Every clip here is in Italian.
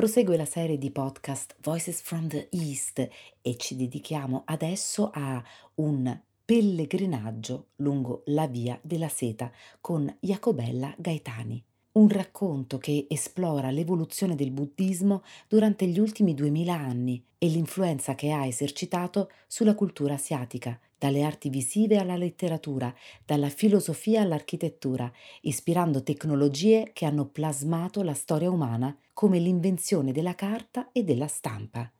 Prosegue la serie di podcast Voices from the East e ci dedichiamo adesso a un pellegrinaggio lungo la via della seta con Jacobella Gaetani. Un racconto che esplora l'evoluzione del buddismo durante gli ultimi duemila anni e l'influenza che ha esercitato sulla cultura asiatica, dalle arti visive alla letteratura, dalla filosofia all'architettura, ispirando tecnologie che hanno plasmato la storia umana come l'invenzione della carta e della stampa.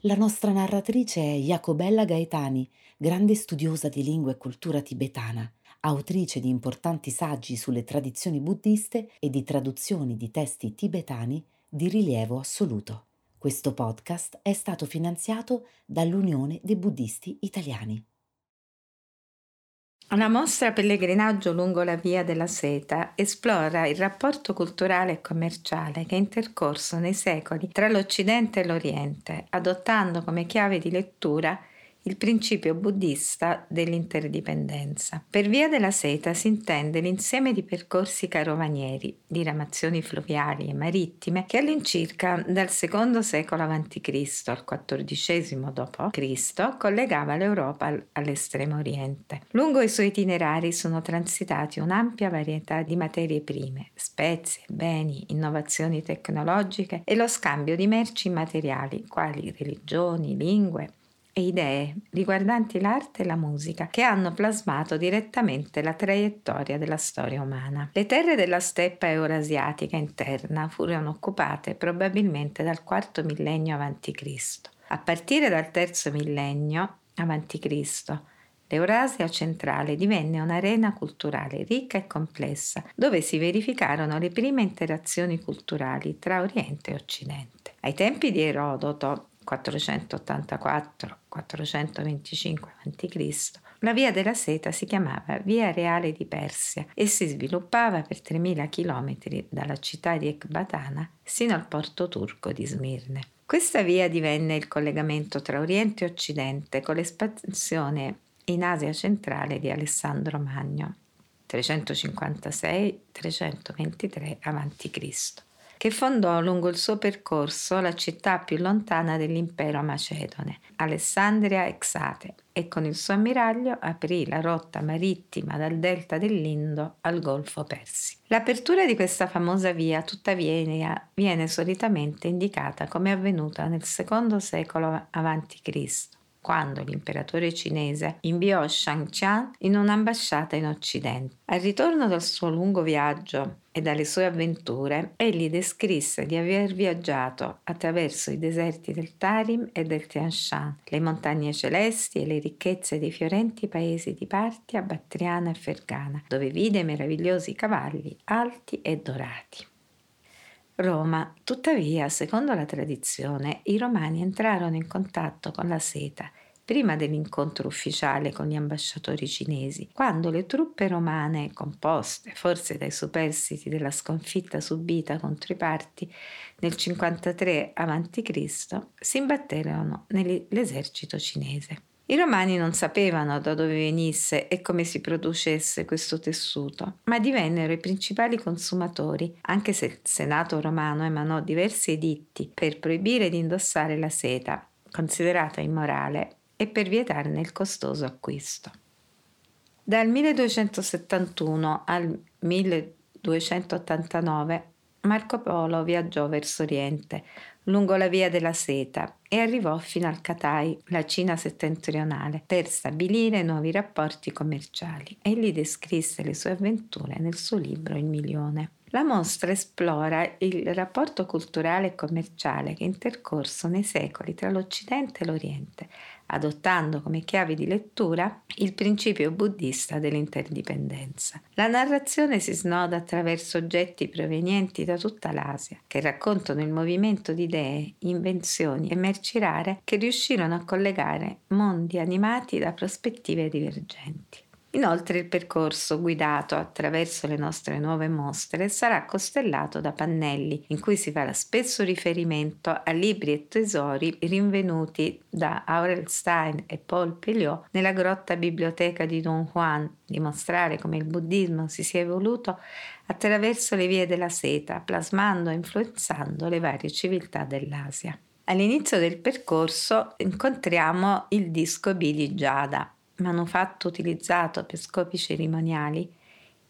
La nostra narratrice è Jacobella Gaetani, grande studiosa di lingua e cultura tibetana, autrice di importanti saggi sulle tradizioni buddiste e di traduzioni di testi tibetani di rilievo assoluto. Questo podcast è stato finanziato dall'Unione dei Buddisti Italiani. La mostra Pellegrinaggio lungo la via della seta esplora il rapporto culturale e commerciale che è intercorso nei secoli tra l'Occidente e l'Oriente, adottando come chiave di lettura il principio buddista dell'interdipendenza. Per via della seta si intende l'insieme di percorsi carovanieri, diramazioni fluviali e marittime che all'incirca dal secondo secolo a.C. al XIV d.C. collegava l'Europa all'estremo oriente. Lungo i suoi itinerari sono transitati un'ampia varietà di materie prime, spezie, beni, innovazioni tecnologiche e lo scambio di merci immateriali quali religioni, lingue, e idee riguardanti l'arte e la musica che hanno plasmato direttamente la traiettoria della storia umana. Le terre della steppa eurasiatica interna furono occupate probabilmente dal IV millennio a.C. A partire dal terzo millennio a.C. L'Eurasia centrale divenne un'arena culturale ricca e complessa, dove si verificarono le prime interazioni culturali tra Oriente e Occidente. Ai tempi di Erodoto, 484-425 a.C., la via della seta si chiamava Via Reale di Persia e si sviluppava per 3.000 km dalla città di Ecbatana sino al porto turco di Smirne. Questa via divenne il collegamento tra Oriente e Occidente con l'espansione in Asia centrale di Alessandro Magno, 356-323 a.C che fondò lungo il suo percorso la città più lontana dell'impero macedone, Alessandria Exate, e con il suo ammiraglio aprì la rotta marittima dal delta dell'Indo al Golfo Persi. L'apertura di questa famosa via, tuttavia, viene solitamente indicata come avvenuta nel secondo secolo a.C., quando l'imperatore cinese inviò Shang Qian in un'ambasciata in Occidente. Al ritorno dal suo lungo viaggio e dalle sue avventure, egli descrisse di aver viaggiato attraverso i deserti del Tarim e del Tian Shan, le montagne celesti e le ricchezze dei fiorenti paesi di Partia, Battriana e Fergana, dove vide meravigliosi cavalli alti e dorati. Roma, tuttavia, secondo la tradizione, i romani entrarono in contatto con la seta prima dell'incontro ufficiale con gli ambasciatori cinesi, quando le truppe romane, composte forse dai superstiti della sconfitta subita contro i parti nel 53 a.C., si imbatterono nell'esercito cinese. I romani non sapevano da dove venisse e come si producesse questo tessuto, ma divennero i principali consumatori, anche se il Senato romano emanò diversi editti per proibire di indossare la seta, considerata immorale, e per vietarne il costoso acquisto. Dal 1271 al 1289 Marco Polo viaggiò verso Oriente, lungo la via della seta e arrivò fino al Katai, la Cina settentrionale, per stabilire nuovi rapporti commerciali. Egli descrisse le sue avventure nel suo libro Il milione. La mostra esplora il rapporto culturale e commerciale che è intercorso nei secoli tra l'Occidente e l'Oriente, adottando come chiave di lettura il principio buddista dell'interdipendenza. La narrazione si snoda attraverso oggetti provenienti da tutta l'Asia, che raccontano il movimento di idee, invenzioni e merci rare che riuscirono a collegare mondi animati da prospettive divergenti. Inoltre il percorso guidato attraverso le nostre nuove mostre sarà costellato da pannelli in cui si farà spesso riferimento a libri e tesori rinvenuti da Aurel Stein e Paul Pelliot nella grotta biblioteca di Don Juan, dimostrare come il buddismo si sia evoluto attraverso le vie della seta, plasmando e influenzando le varie civiltà dell'Asia. All'inizio del percorso incontriamo il disco B di Giada, manufatto utilizzato per scopi cerimoniali,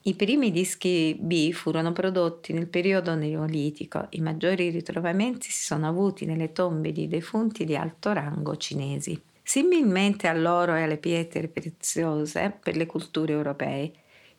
i primi dischi B furono prodotti nel periodo neolitico, i maggiori ritrovamenti si sono avuti nelle tombe di defunti di alto rango cinesi. Similmente all'oro e alle pietre preziose per le culture europee,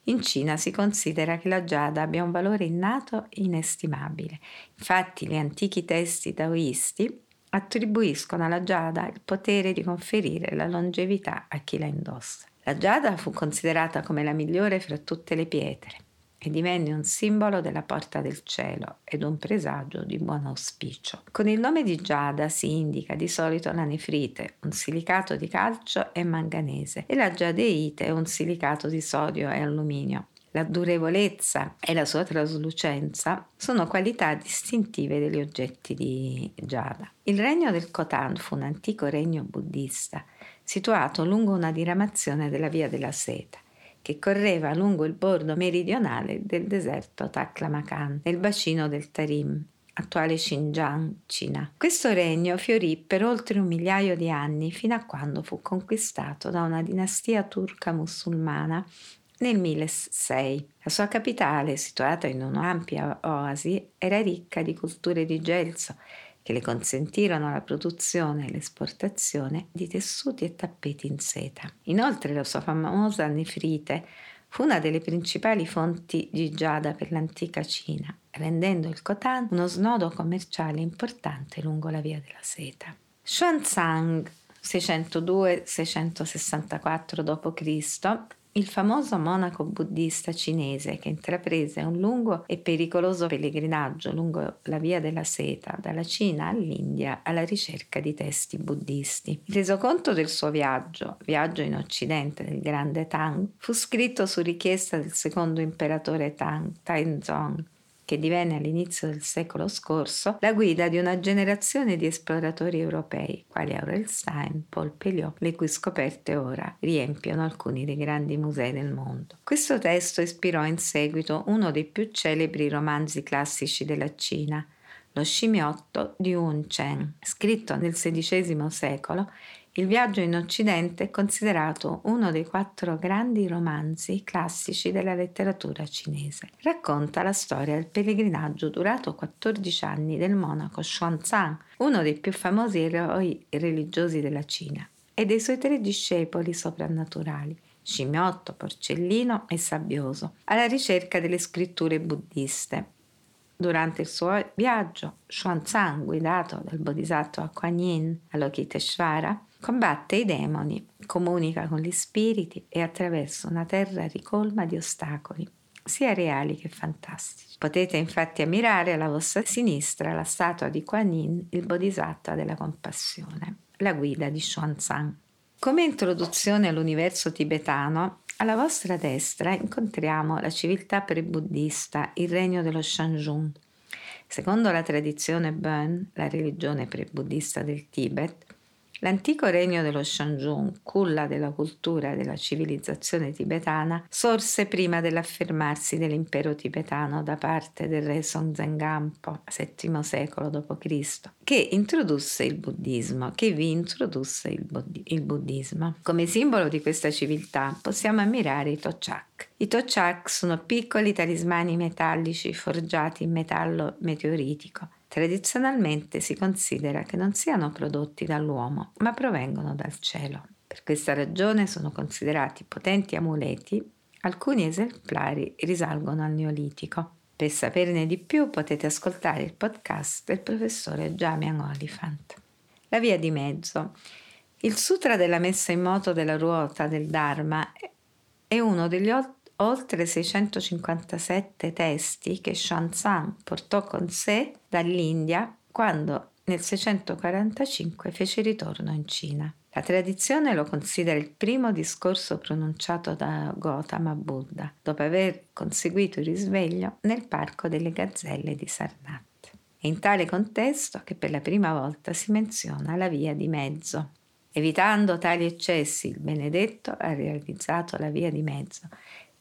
in Cina si considera che la giada abbia un valore innato inestimabile. Infatti gli antichi testi taoisti attribuiscono alla giada il potere di conferire la longevità a chi la indossa. La giada fu considerata come la migliore fra tutte le pietre e divenne un simbolo della porta del cielo ed un presagio di buon auspicio. Con il nome di giada si indica di solito la nefrite, un silicato di calcio e manganese, e la giadeite, un silicato di sodio e alluminio. La durevolezza e la sua traslucenza sono qualità distintive degli oggetti di Giada. Il regno del Khotan fu un antico regno buddista situato lungo una diramazione della via della seta che correva lungo il bordo meridionale del deserto Taklamakan, nel bacino del Tarim, attuale Xinjiang, Cina. Questo regno fiorì per oltre un migliaio di anni fino a quando fu conquistato da una dinastia turca musulmana nel 1006. La sua capitale, situata in un'ampia oasi, era ricca di culture di gelso che le consentirono la produzione e l'esportazione di tessuti e tappeti in seta. Inoltre la sua famosa nefrite fu una delle principali fonti di giada per l'antica Cina, rendendo il Khotan uno snodo commerciale importante lungo la via della seta. Xuanzang 602-664 d.C il famoso monaco buddista cinese che intraprese un lungo e pericoloso pellegrinaggio lungo la via della seta dalla Cina all'India alla ricerca di testi buddisti. Il resoconto del suo viaggio, viaggio in occidente del grande Tang, fu scritto su richiesta del secondo imperatore Tang, Taizong, che divenne all'inizio del secolo scorso la guida di una generazione di esploratori europei, quali Aurel Stein, Paul Pelliot, le cui scoperte ora riempiono alcuni dei grandi musei del mondo. Questo testo ispirò in seguito uno dei più celebri romanzi classici della Cina, Lo scimiotto di Un Chen, scritto nel XVI secolo il viaggio in Occidente è considerato uno dei quattro grandi romanzi classici della letteratura cinese. Racconta la storia del pellegrinaggio durato 14 anni del monaco Xuanzang, uno dei più famosi eroi religiosi della Cina, e dei suoi tre discepoli soprannaturali, scimiotto, porcellino e sabbioso, alla ricerca delle scritture buddiste. Durante il suo viaggio, Xuanzang, guidato dal bodhisattva Kuan Yin Alokiteshvara, Combatte i demoni, comunica con gli spiriti e attraverso una terra ricolma di ostacoli, sia reali che fantastici. Potete infatti ammirare alla vostra sinistra la statua di Kuan Yin, il Bodhisattva della compassione, la guida di Xuanzang. Come introduzione all'universo tibetano, alla vostra destra incontriamo la civiltà pre-buddista, il regno dello Shanjung. Secondo la tradizione Ben, la religione pre-buddista del Tibet, L'antico regno dello Shanjung, culla della cultura e della civilizzazione tibetana, sorse prima dell'affermarsi dell'impero tibetano da parte del re Songtsen-gampo, VII secolo d.C., che introdusse il buddismo, che vi introdusse il, buddhi- il buddismo. Come simbolo di questa civiltà possiamo ammirare i Tochak. I Tochak sono piccoli talismani metallici forgiati in metallo meteoritico Tradizionalmente si considera che non siano prodotti dall'uomo, ma provengono dal cielo. Per questa ragione sono considerati potenti amuleti, alcuni esemplari risalgono al Neolitico. Per saperne di più potete ascoltare il podcast del professore Jamian Oliphant. La via di mezzo. Il Sutra della messa in moto della ruota del Dharma è uno degli oltre 657 testi che Xuanzang portò con sé dall'India quando nel 645 fece ritorno in Cina. La tradizione lo considera il primo discorso pronunciato da Gautama Buddha, dopo aver conseguito il risveglio nel parco delle gazzelle di Sarnath. È in tale contesto che per la prima volta si menziona la via di mezzo. Evitando tali eccessi, il benedetto ha realizzato la via di mezzo,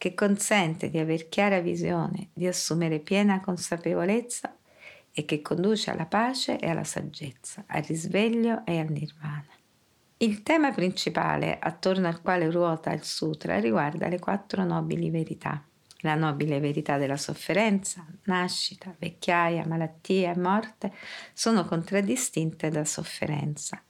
che consente di aver chiara visione, di assumere piena consapevolezza e che conduce alla pace e alla saggezza, al risveglio e al nirvana. Il tema principale attorno al quale ruota il sutra riguarda le quattro nobili verità. La nobile verità della sofferenza, nascita, vecchiaia, malattia e morte sono contraddistinte da sofferenza.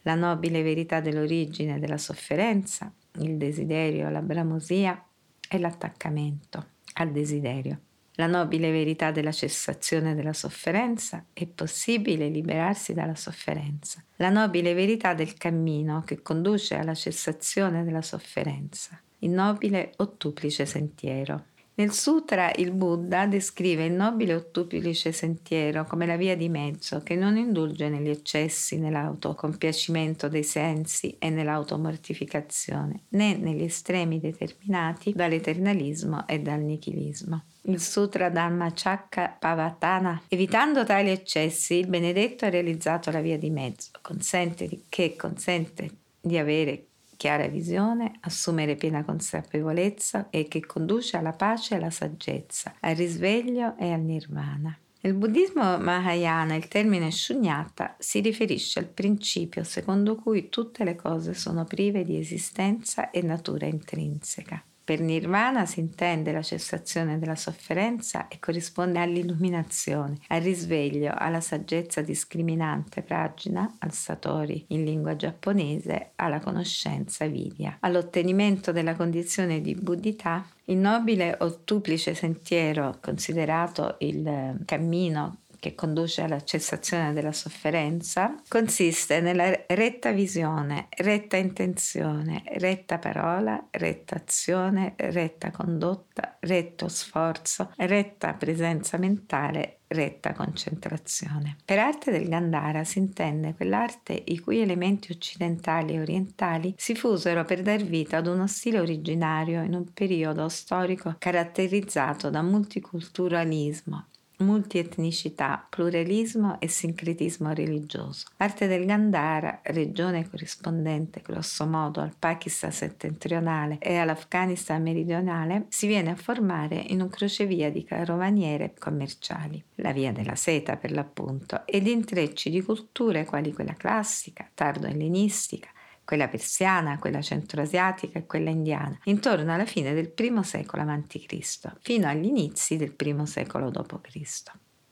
La nobile verità dell'origine della sofferenza, il desiderio, la bramosia e l'attaccamento al desiderio. La nobile verità della cessazione della sofferenza è possibile liberarsi dalla sofferenza. La nobile verità del cammino che conduce alla cessazione della sofferenza. Il nobile ottuplice sentiero. Nel sutra il Buddha descrive il nobile ottuplice sentiero come la via di mezzo che non indulge negli eccessi, nell'autocompiacimento dei sensi e nell'automortificazione, né negli estremi determinati dall'eternalismo e dal nichilismo. Il Sutra Dhamma Chakka Pavatana. Evitando tali eccessi, il benedetto ha realizzato la via di mezzo, consente di, che consente di avere chiara visione, assumere piena consapevolezza e che conduce alla pace e alla saggezza, al risveglio e al nirvana. Nel buddismo Mahayana il termine shunyata si riferisce al principio secondo cui tutte le cose sono prive di esistenza e natura intrinseca. Per nirvana si intende la cessazione della sofferenza e corrisponde all'illuminazione, al risveglio, alla saggezza discriminante prajna, al satori in lingua giapponese, alla conoscenza vidya, all'ottenimento della condizione di buddhità il nobile ottuplice sentiero, considerato il cammino che conduce alla cessazione della sofferenza, consiste nella retta visione, retta intenzione, retta parola, retta azione, retta condotta, retto sforzo, retta presenza mentale, retta concentrazione. Per arte del Gandhara si intende quell'arte i cui elementi occidentali e orientali si fusero per dar vita ad uno stile originario in un periodo storico caratterizzato da multiculturalismo, multietnicità, pluralismo e sincretismo religioso. Parte del Gandhara, regione corrispondente grossomodo al Pakistan settentrionale e all'Afghanistan meridionale, si viene a formare in un crocevia di carovaniere commerciali, la via della seta per l'appunto, ed intrecci di culture quali quella classica, tardo-ellenistica, quella persiana, quella centroasiatica e quella indiana, intorno alla fine del I secolo a.C., fino agli inizi del I secolo d.C.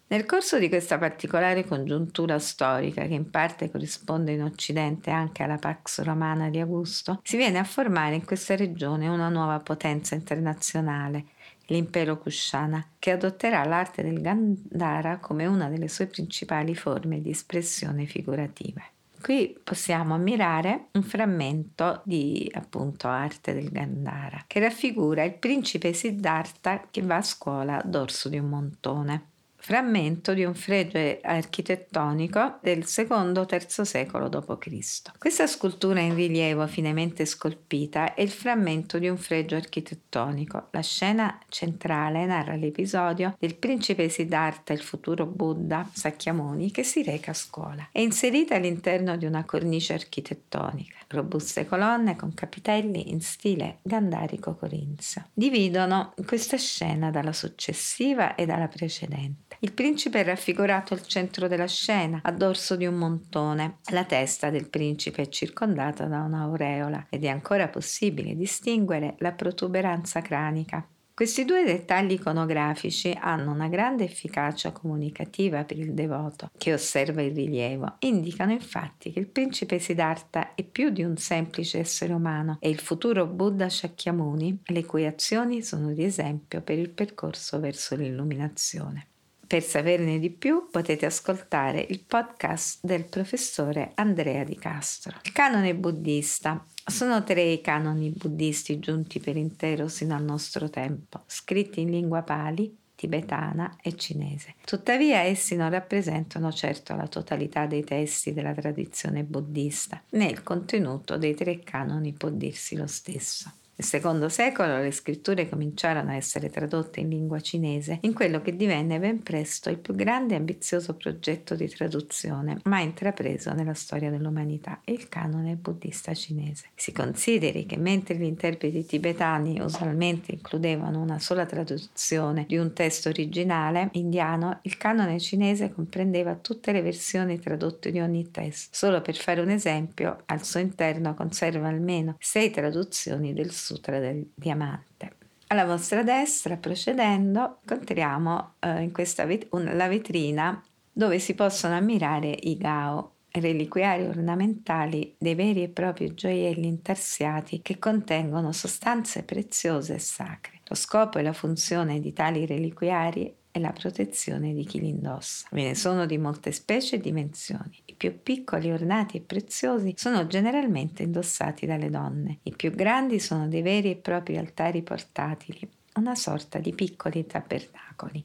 Nel corso di questa particolare congiuntura storica, che in parte corrisponde in Occidente anche alla Pax Romana di Augusto, si viene a formare in questa regione una nuova potenza internazionale, l'impero Kushana, che adotterà l'arte del Gandhara come una delle sue principali forme di espressione figurativa. Qui possiamo ammirare un frammento di appunto arte del Gandhara che raffigura il principe Siddhartha che va a scuola a dorso di un montone frammento di un fregio architettonico del secondo-terzo secolo d.C. Questa scultura in rilievo finemente scolpita è il frammento di un fregio architettonico. La scena centrale narra l'episodio del principe Siddhartha, il futuro Buddha Sakyamuni, che si reca a scuola. È inserita all'interno di una cornice architettonica, robuste colonne con capitelli in stile gandarico corinzio. Dividono questa scena dalla successiva e dalla precedente. Il principe è raffigurato al centro della scena, a dorso di un montone. La testa del principe è circondata da un'aureola ed è ancora possibile distinguere la protuberanza cranica. Questi due dettagli iconografici hanno una grande efficacia comunicativa per il devoto che osserva il rilievo. Indicano infatti che il principe Siddhartha è più di un semplice essere umano e il futuro Buddha Shakyamuni, le cui azioni sono di esempio per il percorso verso l'illuminazione. Per saperne di più potete ascoltare il podcast del professore Andrea Di Castro. Il canone buddista. Sono tre i canoni buddisti giunti per intero sino al nostro tempo, scritti in lingua pali, tibetana e cinese. Tuttavia essi non rappresentano certo la totalità dei testi della tradizione buddista, né il contenuto dei tre canoni può dirsi lo stesso. Nel secondo secolo le scritture cominciarono a essere tradotte in lingua cinese in quello che divenne ben presto il più grande e ambizioso progetto di traduzione mai intrapreso nella storia dell'umanità, il canone buddista cinese. Si consideri che mentre gli interpreti tibetani usualmente includevano una sola traduzione di un testo originale indiano, il canone cinese comprendeva tutte le versioni tradotte di ogni testo. Solo per fare un esempio, al suo interno conserva almeno sei traduzioni del Sutra del Diamante. Alla vostra destra, procedendo, incontriamo eh, in questa vit- un, la vetrina dove si possono ammirare i Gao, reliquiari ornamentali dei veri e propri gioielli intarsiati che contengono sostanze preziose e sacre. Lo scopo e la funzione di tali reliquiari e la protezione di chi li indossa. Ve ne sono di molte specie e dimensioni. Più piccoli, ornati e preziosi sono generalmente indossati dalle donne. I più grandi sono dei veri e propri altari portatili, una sorta di piccoli tabernacoli.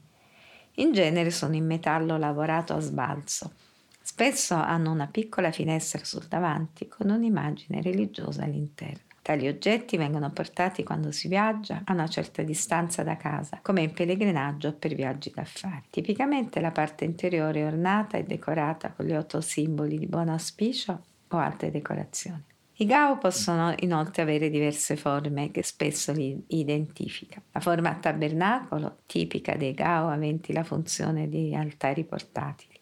In genere sono in metallo lavorato a sbalzo. Spesso hanno una piccola finestra sul davanti con un'immagine religiosa all'interno. Tali oggetti vengono portati quando si viaggia a una certa distanza da casa, come in pellegrinaggio o per viaggi d'affari. Tipicamente la parte interiore è ornata e decorata con gli otto simboli di buon auspicio o altre decorazioni. I Gao possono inoltre avere diverse forme che spesso li identifica. La forma a tabernacolo, tipica dei Gao aventi la funzione di altari portatili.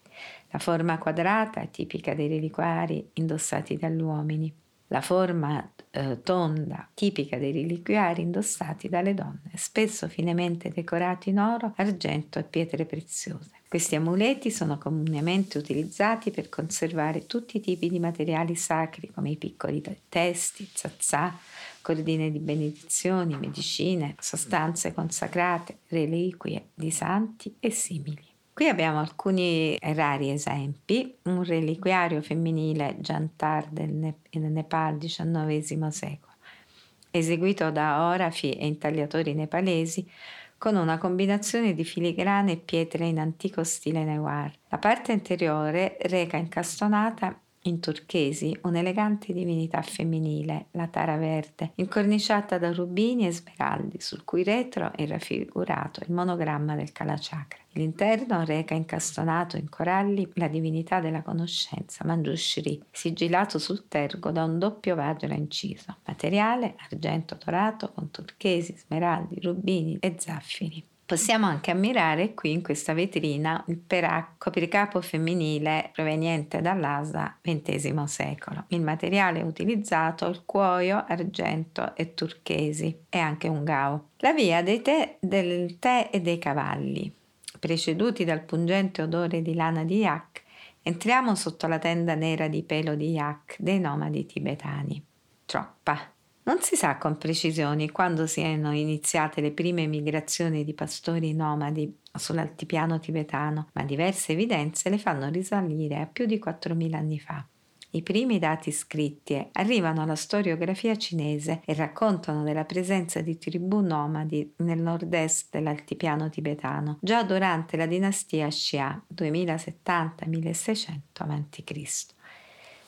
La forma quadrata, tipica dei reliquari indossati dagli uomini. La forma eh, tonda, tipica dei reliquiari indossati dalle donne, spesso finemente decorati in oro, argento e pietre preziose. Questi amuleti sono comunemente utilizzati per conservare tutti i tipi di materiali sacri come i piccoli testi, zazà, cordine di benedizioni, medicine, sostanze consacrate, reliquie di santi e simili. Qui abbiamo alcuni rari esempi, un reliquiario femminile Jantar del Nepal XIX secolo, eseguito da orafi e intagliatori nepalesi con una combinazione di filigrane e pietre in antico stile Newar. La parte anteriore reca incastonata in turchesi un'elegante divinità femminile, la Tara Verde, incorniciata da rubini e smeraldi, sul cui retro è raffigurato il monogramma del Kalachakra. L'interno reca incastonato in coralli la divinità della conoscenza, Manjushri, sigillato sul tergo da un doppio vagina inciso. Materiale argento dorato con turchesi, smeraldi, rubini e zaffiri. Possiamo anche ammirare qui in questa vetrina il Perak, copricapo femminile proveniente dall'Asa XX secolo. Il materiale utilizzato è il cuoio, argento e turchesi e anche un gao. La via tè, del tè e dei cavalli. Preceduti dal pungente odore di lana di yak, entriamo sotto la tenda nera di pelo di yak dei nomadi tibetani. Troppa. Non si sa con precisione quando siano iniziate le prime migrazioni di pastori nomadi sull'altipiano tibetano, ma diverse evidenze le fanno risalire a più di 4.000 anni fa. I primi dati scritti arrivano alla storiografia cinese e raccontano della presenza di tribù nomadi nel nord-est dell'altipiano tibetano, già durante la dinastia Xia 2070-1600 a.C.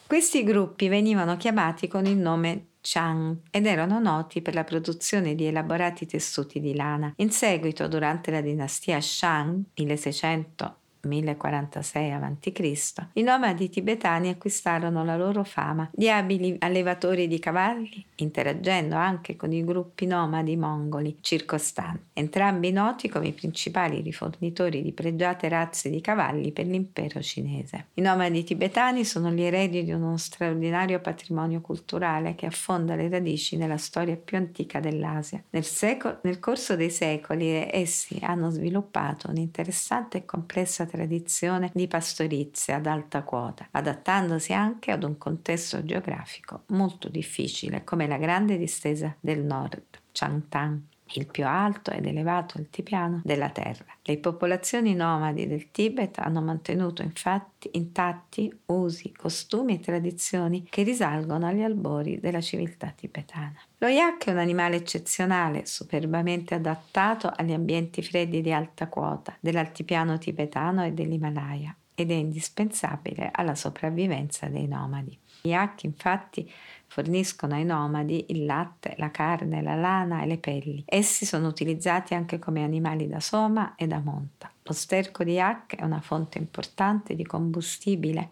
Questi gruppi venivano chiamati con il nome Chang ed erano noti per la produzione di elaborati tessuti di lana. In seguito, durante la dinastia Shang 1600 1046 a.C., i nomadi tibetani acquistarono la loro fama di abili allevatori di cavalli, interagendo anche con i gruppi nomadi mongoli circostanti, entrambi noti come i principali rifornitori di pregiate razze di cavalli per l'impero cinese. I nomadi tibetani sono gli eredi di uno straordinario patrimonio culturale che affonda le radici nella storia più antica dell'Asia. Nel, seco- nel corso dei secoli essi hanno sviluppato un'interessante e complessa tradizione di pastorizia ad alta quota, adattandosi anche ad un contesto geografico molto difficile come la grande distesa del nord, Changtang. Il più alto ed elevato altipiano della terra. Le popolazioni nomadi del Tibet hanno mantenuto infatti intatti usi, costumi e tradizioni che risalgono agli albori della civiltà tibetana. Lo yak è un animale eccezionale, superbamente adattato agli ambienti freddi di alta quota dell'altipiano tibetano e dell'Himalaya ed è indispensabile alla sopravvivenza dei nomadi. Gli yak infatti forniscono ai nomadi il latte, la carne, la lana e le pelli. Essi sono utilizzati anche come animali da soma e da monta. Lo sterco di yak è una fonte importante di combustibile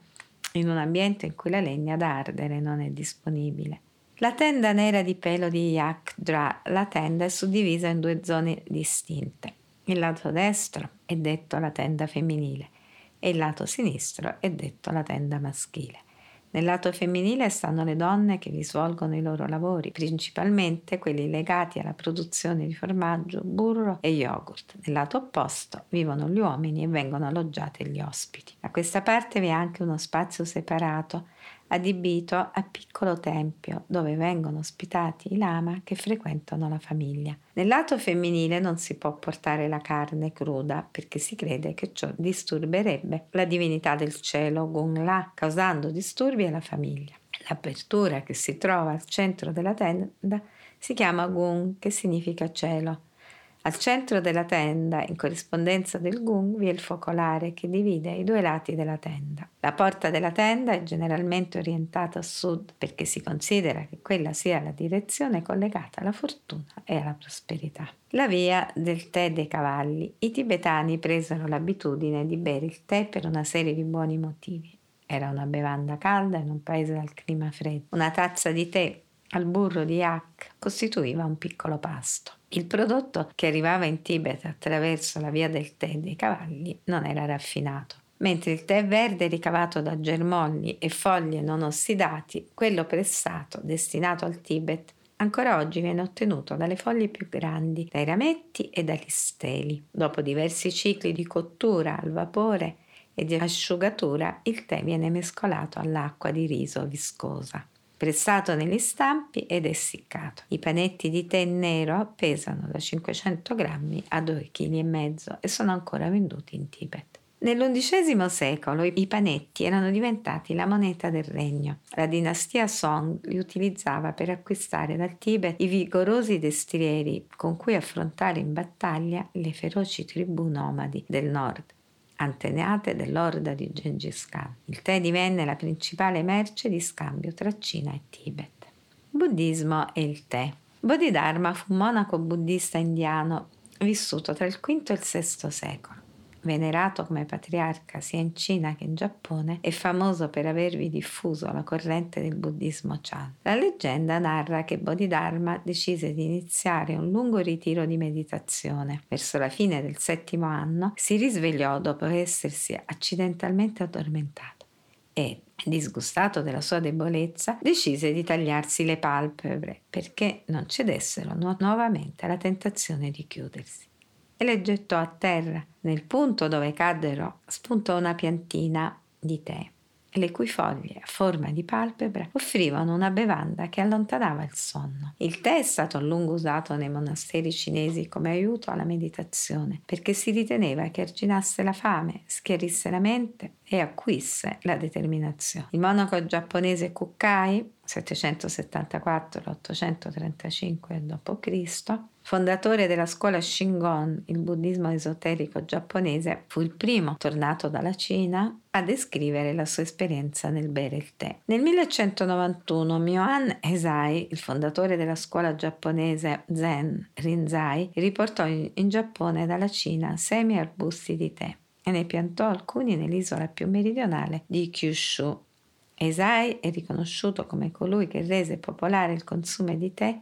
in un ambiente in cui la legna da ardere non è disponibile. La tenda nera di pelo di Yak Dra, la tenda è suddivisa in due zone distinte. Il lato destro è detto la tenda femminile e il lato sinistro è detto la tenda maschile. Nel lato femminile stanno le donne che vi svolgono i loro lavori, principalmente quelli legati alla produzione di formaggio, burro e yogurt. Nel lato opposto vivono gli uomini e vengono alloggiati gli ospiti. A questa parte vi è anche uno spazio separato adibito a piccolo tempio dove vengono ospitati i lama che frequentano la famiglia. Nel lato femminile non si può portare la carne cruda perché si crede che ciò disturberebbe la divinità del cielo Gung-la, causando disturbi alla famiglia. L'apertura che si trova al centro della tenda si chiama Gung, che significa cielo. Al centro della tenda, in corrispondenza del gung, vi è il focolare che divide i due lati della tenda. La porta della tenda è generalmente orientata a sud perché si considera che quella sia la direzione collegata alla fortuna e alla prosperità. La via del tè dei cavalli. I tibetani presero l'abitudine di bere il tè per una serie di buoni motivi. Era una bevanda calda in un paese dal clima freddo. Una tazza di tè al burro di yak costituiva un piccolo pasto. Il prodotto che arrivava in Tibet attraverso la via del tè dei cavalli non era raffinato. Mentre il tè verde ricavato da germogli e foglie non ossidati, quello pressato, destinato al Tibet, ancora oggi viene ottenuto dalle foglie più grandi, dai rametti e dagli steli. Dopo diversi cicli di cottura al vapore e di asciugatura, il tè viene mescolato all'acqua di riso viscosa pressato negli stampi ed essiccato. I panetti di tè nero pesano da 500 grammi a 2,5 kg e sono ancora venduti in Tibet. Nell'undicesimo secolo i panetti erano diventati la moneta del regno. La dinastia Song li utilizzava per acquistare dal Tibet i vigorosi destrieri con cui affrontare in battaglia le feroci tribù nomadi del nord antenate dell'orda di Gengis Khan. Il tè divenne la principale merce di scambio tra Cina e Tibet. Buddismo e il tè. Bodhidharma fu un monaco buddista indiano vissuto tra il V e il VI secolo venerato come patriarca sia in Cina che in Giappone, è famoso per avervi diffuso la corrente del buddismo Chan. La leggenda narra che Bodhidharma decise di iniziare un lungo ritiro di meditazione. Verso la fine del settimo anno si risvegliò dopo essersi accidentalmente addormentato e, disgustato della sua debolezza, decise di tagliarsi le palpebre perché non cedessero nu- nuovamente alla tentazione di chiudersi e le gettò a terra. Nel punto dove caddero spuntò una piantina di tè le cui foglie a forma di palpebra offrivano una bevanda che allontanava il sonno. Il tè è stato a lungo usato nei monasteri cinesi come aiuto alla meditazione, perché si riteneva che arginasse la fame, schiarisse la mente e acuisse la determinazione. Il monaco giapponese Kukai 774-835 d.C., fondatore della scuola Shingon, il buddismo esoterico giapponese, fu il primo, tornato dalla Cina, a descrivere la sua esperienza nel bere il tè. Nel 1191 Myoan Hesai, il fondatore della scuola giapponese Zen Rinzai, riportò in Giappone dalla Cina semi arbusti di tè e ne piantò alcuni nell'isola più meridionale di Kyushu, Eisai è riconosciuto come colui che rese popolare il consumo di tè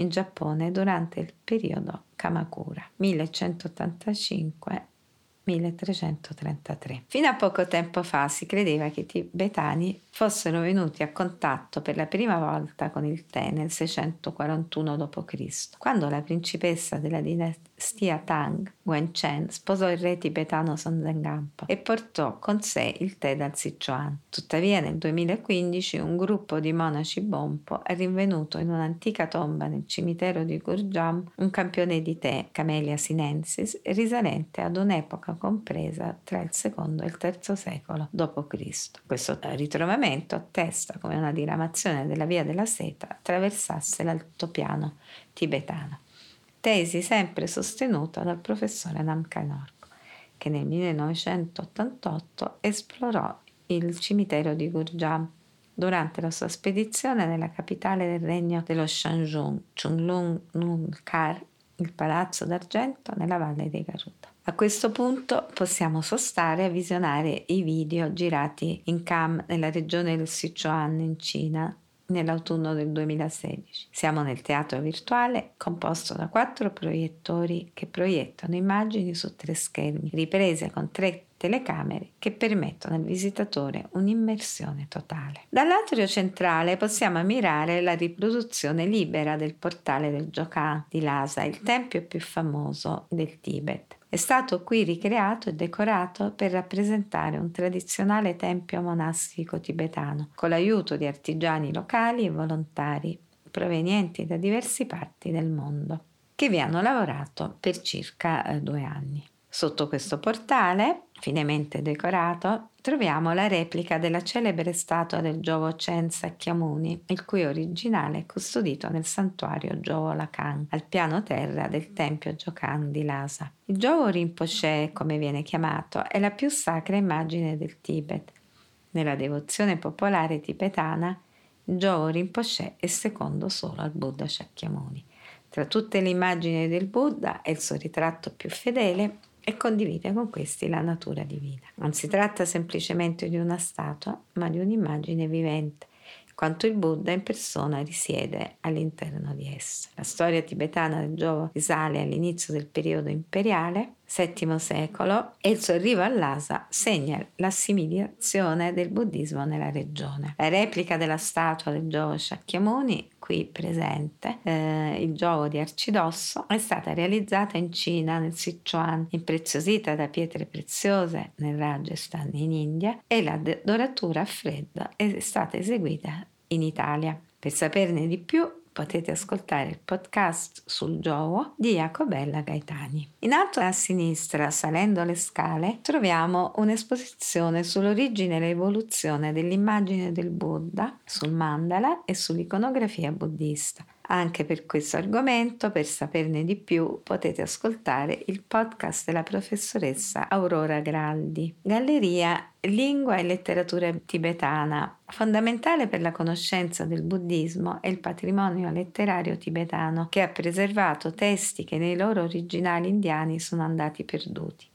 in Giappone durante il periodo Kamakura 1185-1333. Fino a poco tempo fa si credeva che i tibetani fossero venuti a contatto per la prima volta con il tè nel 641 d.C., quando la principessa della dinastia Stia Tang Wenchen sposò il re tibetano Sonzengampo e portò con sé il tè dal Sichuan. Tuttavia nel 2015 un gruppo di monaci Bompo è rinvenuto in un'antica tomba nel cimitero di Gurjam un campione di tè, Camellia sinensis, risalente ad un'epoca compresa tra il secondo e il terzo secolo d.C. Questo ritrovamento attesta come una diramazione della via della seta attraversasse l'altopiano tibetano tesi sempre sostenuta dal professore Namkhai Norpo, che nel 1988 esplorò il cimitero di Gurjam durante la sua spedizione nella capitale del regno dello Shanjung, Chunlung Nulkar, il palazzo d'argento nella valle dei Garuda. A questo punto possiamo sostare a visionare i video girati in cam nella regione del Sichuan in Cina nell'autunno del 2016. Siamo nel teatro virtuale composto da quattro proiettori che proiettano immagini su tre schermi, riprese con tre telecamere che permettono al visitatore un'immersione totale. Dall'atrio centrale possiamo ammirare la riproduzione libera del portale del Jokan di Lhasa, il tempio più famoso del Tibet. È stato qui ricreato e decorato per rappresentare un tradizionale tempio monastico tibetano, con l'aiuto di artigiani locali e volontari provenienti da diverse parti del mondo, che vi hanno lavorato per circa eh, due anni. Sotto questo portale, finemente decorato, troviamo la replica della celebre statua del Giovo Chen Sakyamuni, il cui originale è custodito nel santuario Giovo Lakan, al piano terra del tempio Jokan di Lhasa. Il Giovo Rinpoche, come viene chiamato, è la più sacra immagine del Tibet. Nella devozione popolare tibetana, il Giovo Rinpoche è secondo solo al Buddha Shakyamuni. Tra tutte le immagini del Buddha è il suo ritratto più fedele e condivide con questi la natura divina. Non si tratta semplicemente di una statua, ma di un'immagine vivente, quanto il Buddha in persona risiede all'interno di essa. La storia tibetana del Giovo risale all'inizio del periodo imperiale, VII secolo, e il suo arrivo a Lhasa segna l'assimilazione del buddismo nella regione. La replica della statua del Giovo Shakyamuni qui presente, eh, il gioco di Arcidosso, è stata realizzata in Cina, nel Sichuan, impreziosita da pietre preziose nel Rajasthan in India e la doratura a freddo è stata eseguita in Italia. Per saperne di più potete ascoltare il podcast sul gioco di Jacobella Gaetani. In alto a sinistra, salendo le scale, troviamo un'esposizione sull'origine e l'evoluzione dell'immagine del Buddha, sul mandala e sull'iconografia buddista. Anche per questo argomento, per saperne di più, potete ascoltare il podcast della professoressa Aurora Graldi. Galleria Lingua e letteratura tibetana. Fondamentale per la conoscenza del buddismo è il patrimonio letterario tibetano che ha preservato testi che nei loro originali indiani sono andati perduti.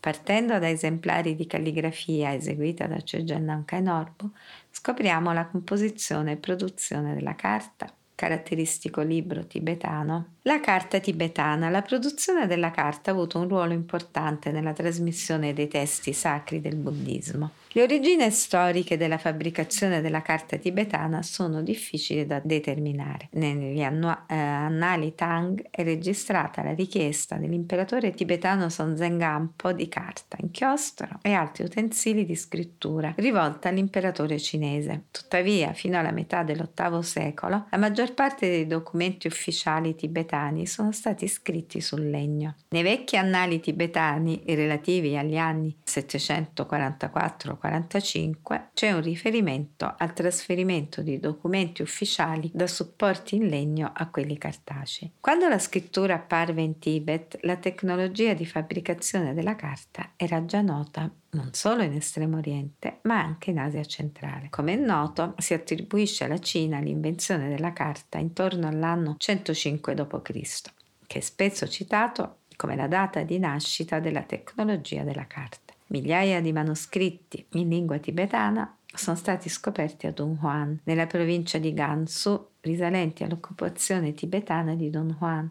Partendo da esemplari di calligrafia eseguita da Chojan Namkhai Norbu, scopriamo la composizione e produzione della carta, caratteristico libro tibetano. La carta tibetana. La produzione della carta ha avuto un ruolo importante nella trasmissione dei testi sacri del buddismo. Le origini storiche della fabbricazione della carta tibetana sono difficili da determinare. Negli annu- eh, annali Tang è registrata la richiesta dell'imperatore tibetano Sonzen Gampo di carta, inchiostro e altri utensili di scrittura rivolta all'imperatore cinese. Tuttavia, fino alla metà dell'VIII secolo, la maggior parte dei documenti ufficiali tibetani sono stati scritti sul legno. Nei vecchi annali tibetani relativi agli anni 744 45 c'è un riferimento al trasferimento di documenti ufficiali da supporti in legno a quelli cartacei. Quando la scrittura apparve in Tibet, la tecnologia di fabbricazione della carta era già nota non solo in Estremo Oriente, ma anche in Asia centrale. Come è noto, si attribuisce alla Cina l'invenzione della carta intorno all'anno 105 d.C., che è spesso citato come la data di nascita della tecnologia della carta. Migliaia di manoscritti in lingua tibetana sono stati scoperti a Dunhuan, nella provincia di Gansu, risalenti all'occupazione tibetana di Dunhuan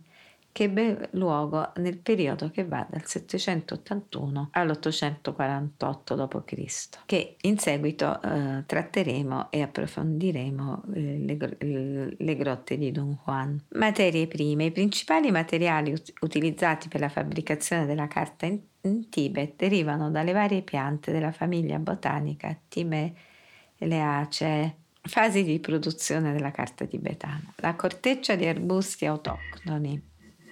che ebbe luogo nel periodo che va dal 781 all'848 d.C., che in seguito eh, tratteremo e approfondiremo eh, le, le, grotte di Don Juan. Materie prime. I principali materiali ut- utilizzati per la fabbricazione della carta in, in Tibet derivano dalle varie piante della famiglia botanica Timeleacee, fasi di produzione della carta tibetana. La corteccia di arbusti autoctoni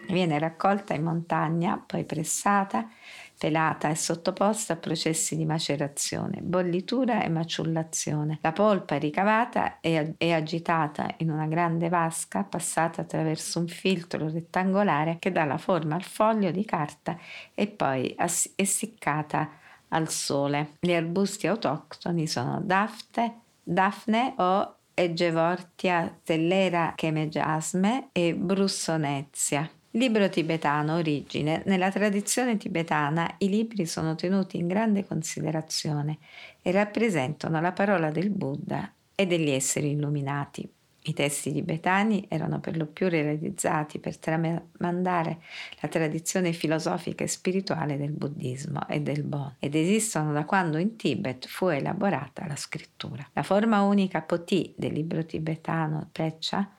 Viene raccolta in montagna, poi pressata, pelata e sottoposta a processi di macerazione, bollitura e maciullazione. La polpa ricavata è, è agitata in una grande vasca passata attraverso un filtro rettangolare che dà la forma al foglio di carta e poi ass- essiccata al sole. Gli arbusti autoctoni sono dafte, dafne o Egevortia tellera chemegiasme e brussonezia. Libro tibetano Origine. Nella tradizione tibetana i libri sono tenuti in grande considerazione e rappresentano la parola del Buddha e degli esseri illuminati. I testi tibetani erano per lo più realizzati per tramandare la tradizione filosofica e spirituale del buddismo e del Bon ed esistono da quando in Tibet fu elaborata la scrittura. La forma unica Poti del libro tibetano Pecha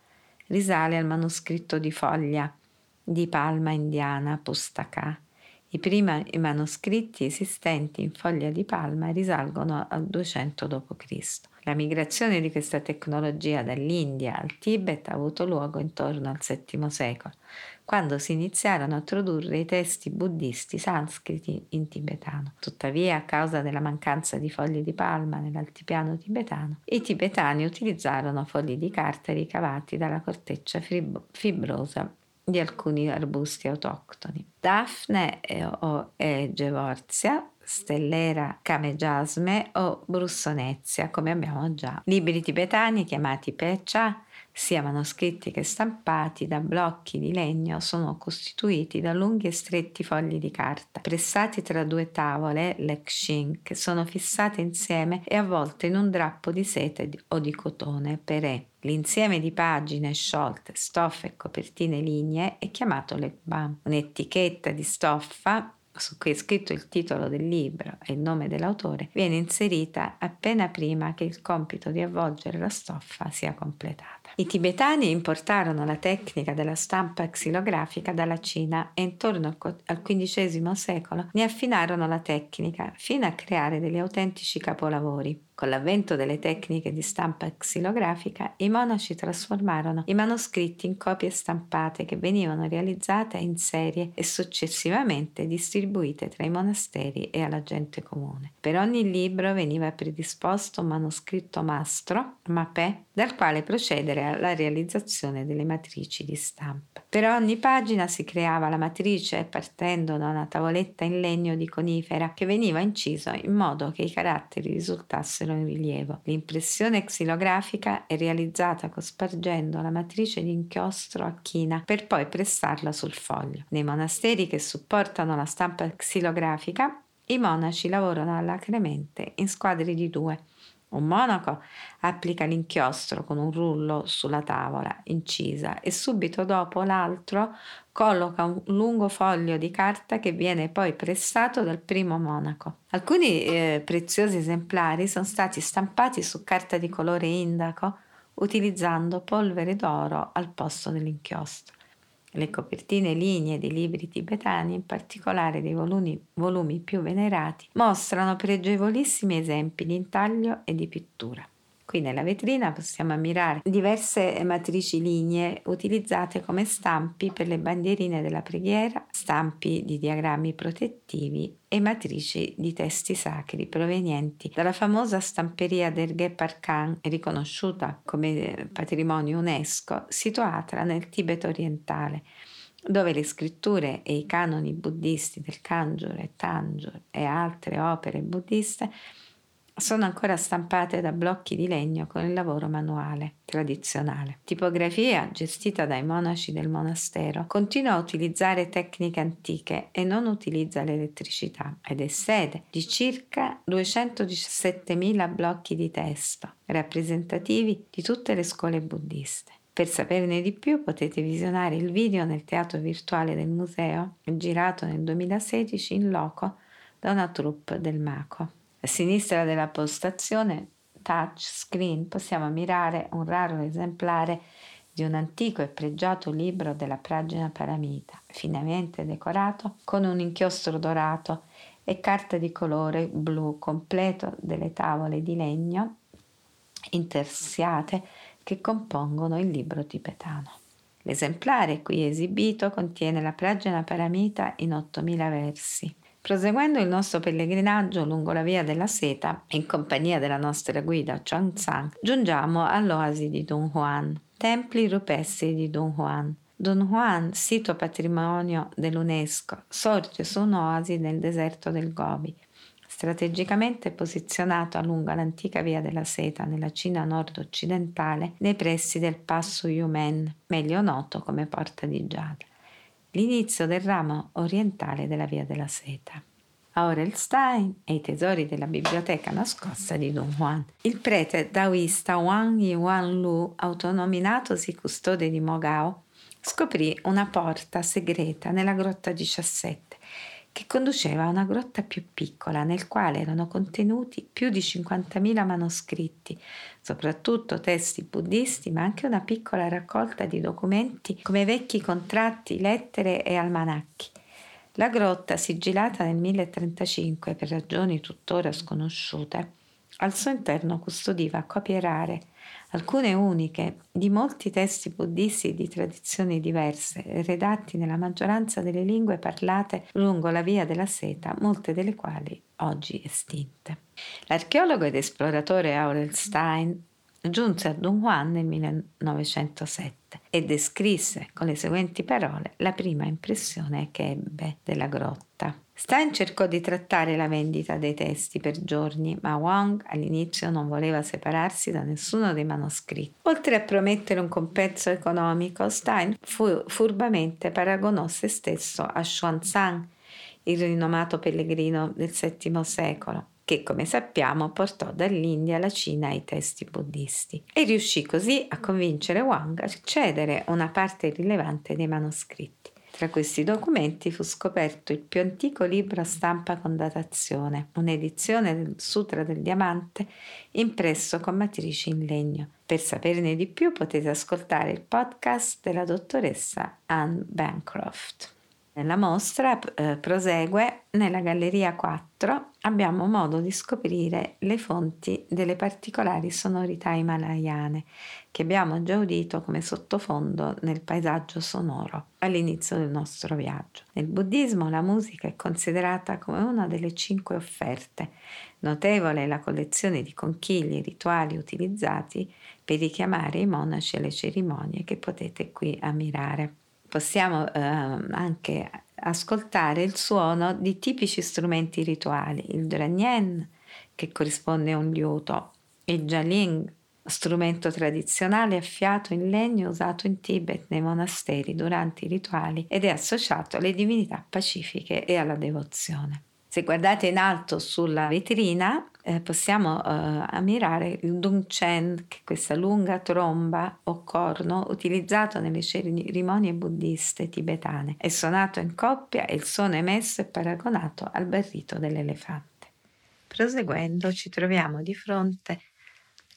risale al manoscritto di foglia di palma indiana Pustaka. I primi manoscritti esistenti in foglia di palma risalgono al 200 d.C. La migrazione di questa tecnologia dall'India al Tibet ha avuto luogo intorno al VII secolo, quando si iniziarono a tradurre i testi buddisti sanscriti in tibetano. Tuttavia, a causa della mancanza di fogli di palma nell'altipiano tibetano, i tibetani utilizzarono fogli di carta ricavati dalla corteccia fibrosa di alcuni arbusti autoctoni. Daphne o Egevorzia, Stellera camegiasme o Brussonezia, come abbiamo già. Libri tibetani chiamati Pecha sia manoscritti che stampati da blocchi di legno sono costituiti da lunghi e stretti fogli di carta, pressati tra due tavole, lekshin, che sono fissate insieme e avvolte in un drappo di sete o di cotone, perè. L'insieme di pagine sciolte, stoffe e copertine lignee è chiamato lekbam. Un'etichetta di stoffa su cui è scritto il titolo del libro e il nome dell'autore, viene inserita appena prima che il compito di avvolgere la stoffa sia completato. I tibetani importarono la tecnica della stampa xilografica dalla Cina e intorno al XV secolo ne affinarono la tecnica fino a creare degli autentici capolavori. Con l'avvento delle tecniche di stampa xilografica, i monaci trasformarono i manoscritti in copie stampate che venivano realizzate in serie e successivamente distribuite tra i monasteri e alla gente comune. Per ogni libro veniva predisposto un manoscritto mastro, mapè, dal quale procedere alla realizzazione delle matrici di stampa. Per ogni pagina si creava la matrice partendo da una tavoletta in legno di conifera che veniva inciso in modo che i caratteri risultassero in rilievo. L'impressione xilografica è realizzata cospargendo la matrice di inchiostro a china per poi pressarla sul foglio. Nei monasteri che supportano la stampa xilografica i monaci lavorano alacremente in squadre di due un monaco applica l'inchiostro con un rullo sulla tavola incisa e subito dopo l'altro colloca un lungo foglio di carta che viene poi pressato dal primo monaco. Alcuni eh, preziosi esemplari sono stati stampati su carta di colore indaco utilizzando polvere d'oro al posto dell'inchiostro. Le copertine lignee dei libri tibetani, in particolare dei volumi, volumi più venerati, mostrano pregevolissimi esempi di intaglio e di pittura. Qui nella vetrina possiamo ammirare diverse matrici lignee utilizzate come stampi per le bandierine della preghiera, stampi di diagrammi protettivi e matrici di testi sacri provenienti dalla famosa stamperia del Parkan, riconosciuta come patrimonio UNESCO, situata nel Tibet orientale dove le scritture e i canoni buddisti del Kanjur e Tanjur e altre opere buddiste sono ancora stampate da blocchi di legno con il lavoro manuale tradizionale. Tipografia gestita dai monaci del monastero continua a utilizzare tecniche antiche e non utilizza l'elettricità ed è sede di circa 217.000 blocchi di testo rappresentativi di tutte le scuole buddiste. Per saperne di più potete visionare il video nel teatro virtuale del museo, girato nel 2016 in loco da una troupe del Maco. A sinistra della postazione touch screen possiamo ammirare un raro esemplare di un antico e pregiato libro della Pragina Paramita, finemente decorato con un inchiostro dorato e carta di colore blu completo delle tavole di legno intersiate che compongono il libro tibetano. L'esemplare qui esibito contiene la Pragina Paramita in 8000 versi. Proseguendo il nostro pellegrinaggio lungo la via della seta, in compagnia della nostra guida Changzhang, giungiamo all'oasi di Dunhuan, templi rupestri di Dunhuan. Dunhuan, sito patrimonio dell'UNESCO, sorge su un'oasi nel deserto del Gobi, strategicamente posizionato lungo l'antica via della seta nella Cina nord-occidentale, nei pressi del passo Yumen, meglio noto come Porta di Giada, l'inizio del ramo orientale della via della seta. Aurelstein e i tesori della biblioteca nascosta di Don Juan. Il prete daoista Wang Yuan Lu, autonominatosi custode di Mogao, scoprì una porta segreta nella grotta 17 che conduceva a una grotta più piccola nel quale erano contenuti più di 50.000 manoscritti, soprattutto testi buddisti, ma anche una piccola raccolta di documenti come vecchi contratti, lettere e almanacchi. La grotta, sigillata nel 1035 per ragioni tuttora sconosciute, al suo interno custodiva copie rare alcune uniche, di molti testi buddisti di tradizioni diverse, redatti nella maggioranza delle lingue parlate lungo la via della seta, molte delle quali oggi estinte. L'archeologo ed esploratore Aurel Stein giunse a Dunhuan nel 1907 e descrisse con le seguenti parole la prima impressione che ebbe della grotta. Stein cercò di trattare la vendita dei testi per giorni, ma Wang all'inizio non voleva separarsi da nessuno dei manoscritti. Oltre a promettere un compenso economico, Stein fu, furbamente paragonò se stesso a Xuanzang, il rinomato pellegrino del VII secolo che come sappiamo portò dall'India alla Cina i testi buddisti e riuscì così a convincere Wang a cedere una parte rilevante dei manoscritti. Tra questi documenti fu scoperto il più antico libro a stampa con datazione, un'edizione del Sutra del Diamante impresso con matrici in legno. Per saperne di più potete ascoltare il podcast della dottoressa Anne Bancroft. La mostra eh, prosegue nella Galleria 4. Abbiamo modo di scoprire le fonti delle particolari sonorità himalayane che abbiamo già udito come sottofondo nel paesaggio sonoro all'inizio del nostro viaggio. Nel buddismo la musica è considerata come una delle cinque offerte. Notevole è la collezione di conchigli rituali utilizzati per richiamare i monaci alle cerimonie che potete qui ammirare possiamo eh, anche ascoltare il suono di tipici strumenti rituali, il dranien, che corrisponde a un liuto, il jaling, strumento tradizionale a fiato in legno usato in Tibet nei monasteri durante i rituali ed è associato alle divinità pacifiche e alla devozione. Se guardate in alto sulla vetrina eh, possiamo eh, ammirare il Dungchen, che è questa lunga tromba o corno utilizzato nelle cerimonie buddiste tibetane. È suonato in coppia e il suono emesso è paragonato al barrito dell'elefante. Proseguendo ci troviamo di fronte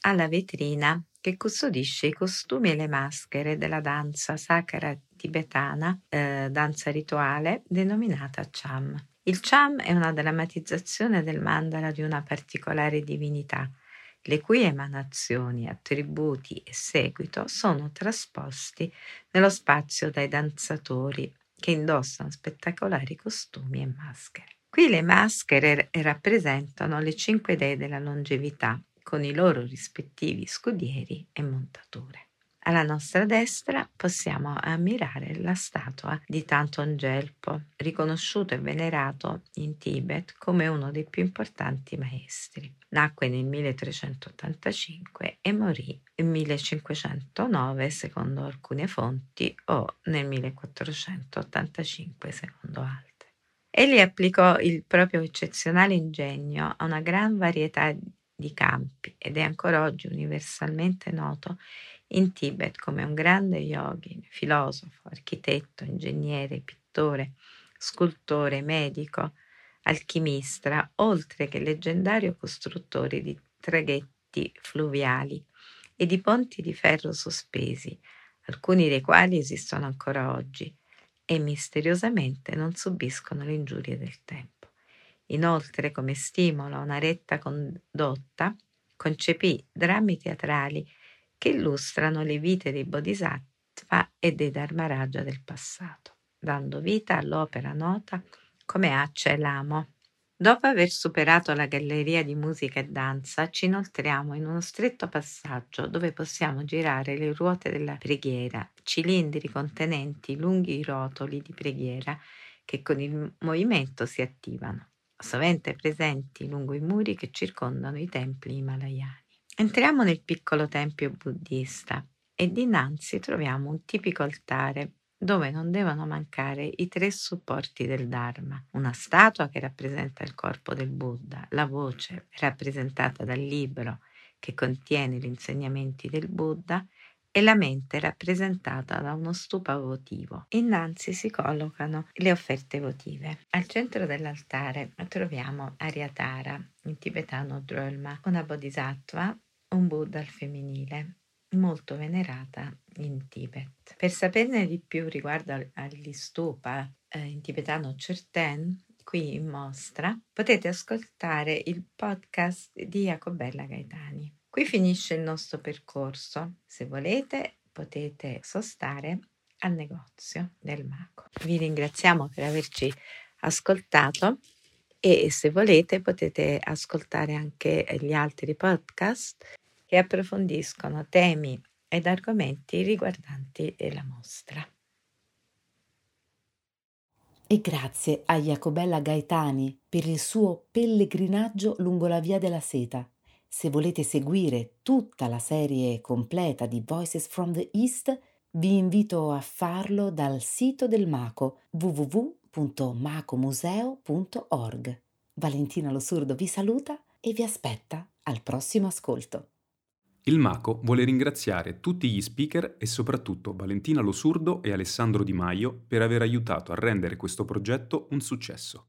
alla vetrina che custodisce i costumi e le maschere della danza sacra tibetana, eh, danza rituale denominata Cham. Il Cham è una drammatizzazione del mandala di una particolare divinità, le cui emanazioni, attributi e seguito sono trasposti nello spazio dai danzatori che indossano spettacolari costumi e maschere. Qui le maschere rappresentano le cinque dee della longevità con i loro rispettivi scudieri e montature. Alla nostra destra possiamo ammirare la statua di Tanton Gelpo, riconosciuto e venerato in Tibet come uno dei più importanti maestri. Nacque nel 1385 e morì nel 1509 secondo alcune fonti o nel 1485 secondo altre. Egli applicò il proprio eccezionale ingegno a una gran varietà di campi ed è ancora oggi universalmente noto in Tibet come un grande yogi, filosofo, architetto, ingegnere, pittore, scultore, medico, alchimista, oltre che leggendario costruttore di traghetti fluviali e di ponti di ferro sospesi, alcuni dei quali esistono ancora oggi e misteriosamente non subiscono le ingiurie del tempo. Inoltre, come stimolo a una retta condotta, concepì drammi teatrali che illustrano le vite dei Bodhisattva e dei Dharmaraja del passato, dando vita all'opera nota come Accia e l'Amo. Dopo aver superato la galleria di musica e danza, ci inoltriamo in uno stretto passaggio dove possiamo girare le ruote della preghiera, cilindri contenenti lunghi rotoli di preghiera che con il movimento si attivano, sovente presenti lungo i muri che circondano i templi himalayani. Entriamo nel piccolo tempio buddista e dinanzi troviamo un tipico altare dove non devono mancare i tre supporti del Dharma, una statua che rappresenta il corpo del Buddha, la voce rappresentata dal libro che contiene gli insegnamenti del Buddha e la mente rappresentata da uno stupa votivo. Innanzi si collocano le offerte votive. Al centro dell'altare troviamo Aryatara, in tibetano Drolma, una bodhisattva, un Buddha al femminile, molto venerata in Tibet. Per saperne di più riguardo agli stupa, eh, in tibetano Cherten, qui in mostra, potete ascoltare il podcast di Jacobella Gaetani. Qui finisce il nostro percorso. Se volete potete sostare al negozio del Maco. Vi ringraziamo per averci ascoltato e se volete potete ascoltare anche gli altri podcast che approfondiscono temi ed argomenti riguardanti la mostra. E grazie a Jacobella Gaetani per il suo pellegrinaggio lungo la via della seta se volete seguire tutta la serie completa di Voices from the East, vi invito a farlo dal sito del Maco www.macomuseo.org. Valentina Lo Surdo vi saluta e vi aspetta al prossimo ascolto. Il Maco vuole ringraziare tutti gli speaker e soprattutto Valentina Lo Surdo e Alessandro Di Maio per aver aiutato a rendere questo progetto un successo.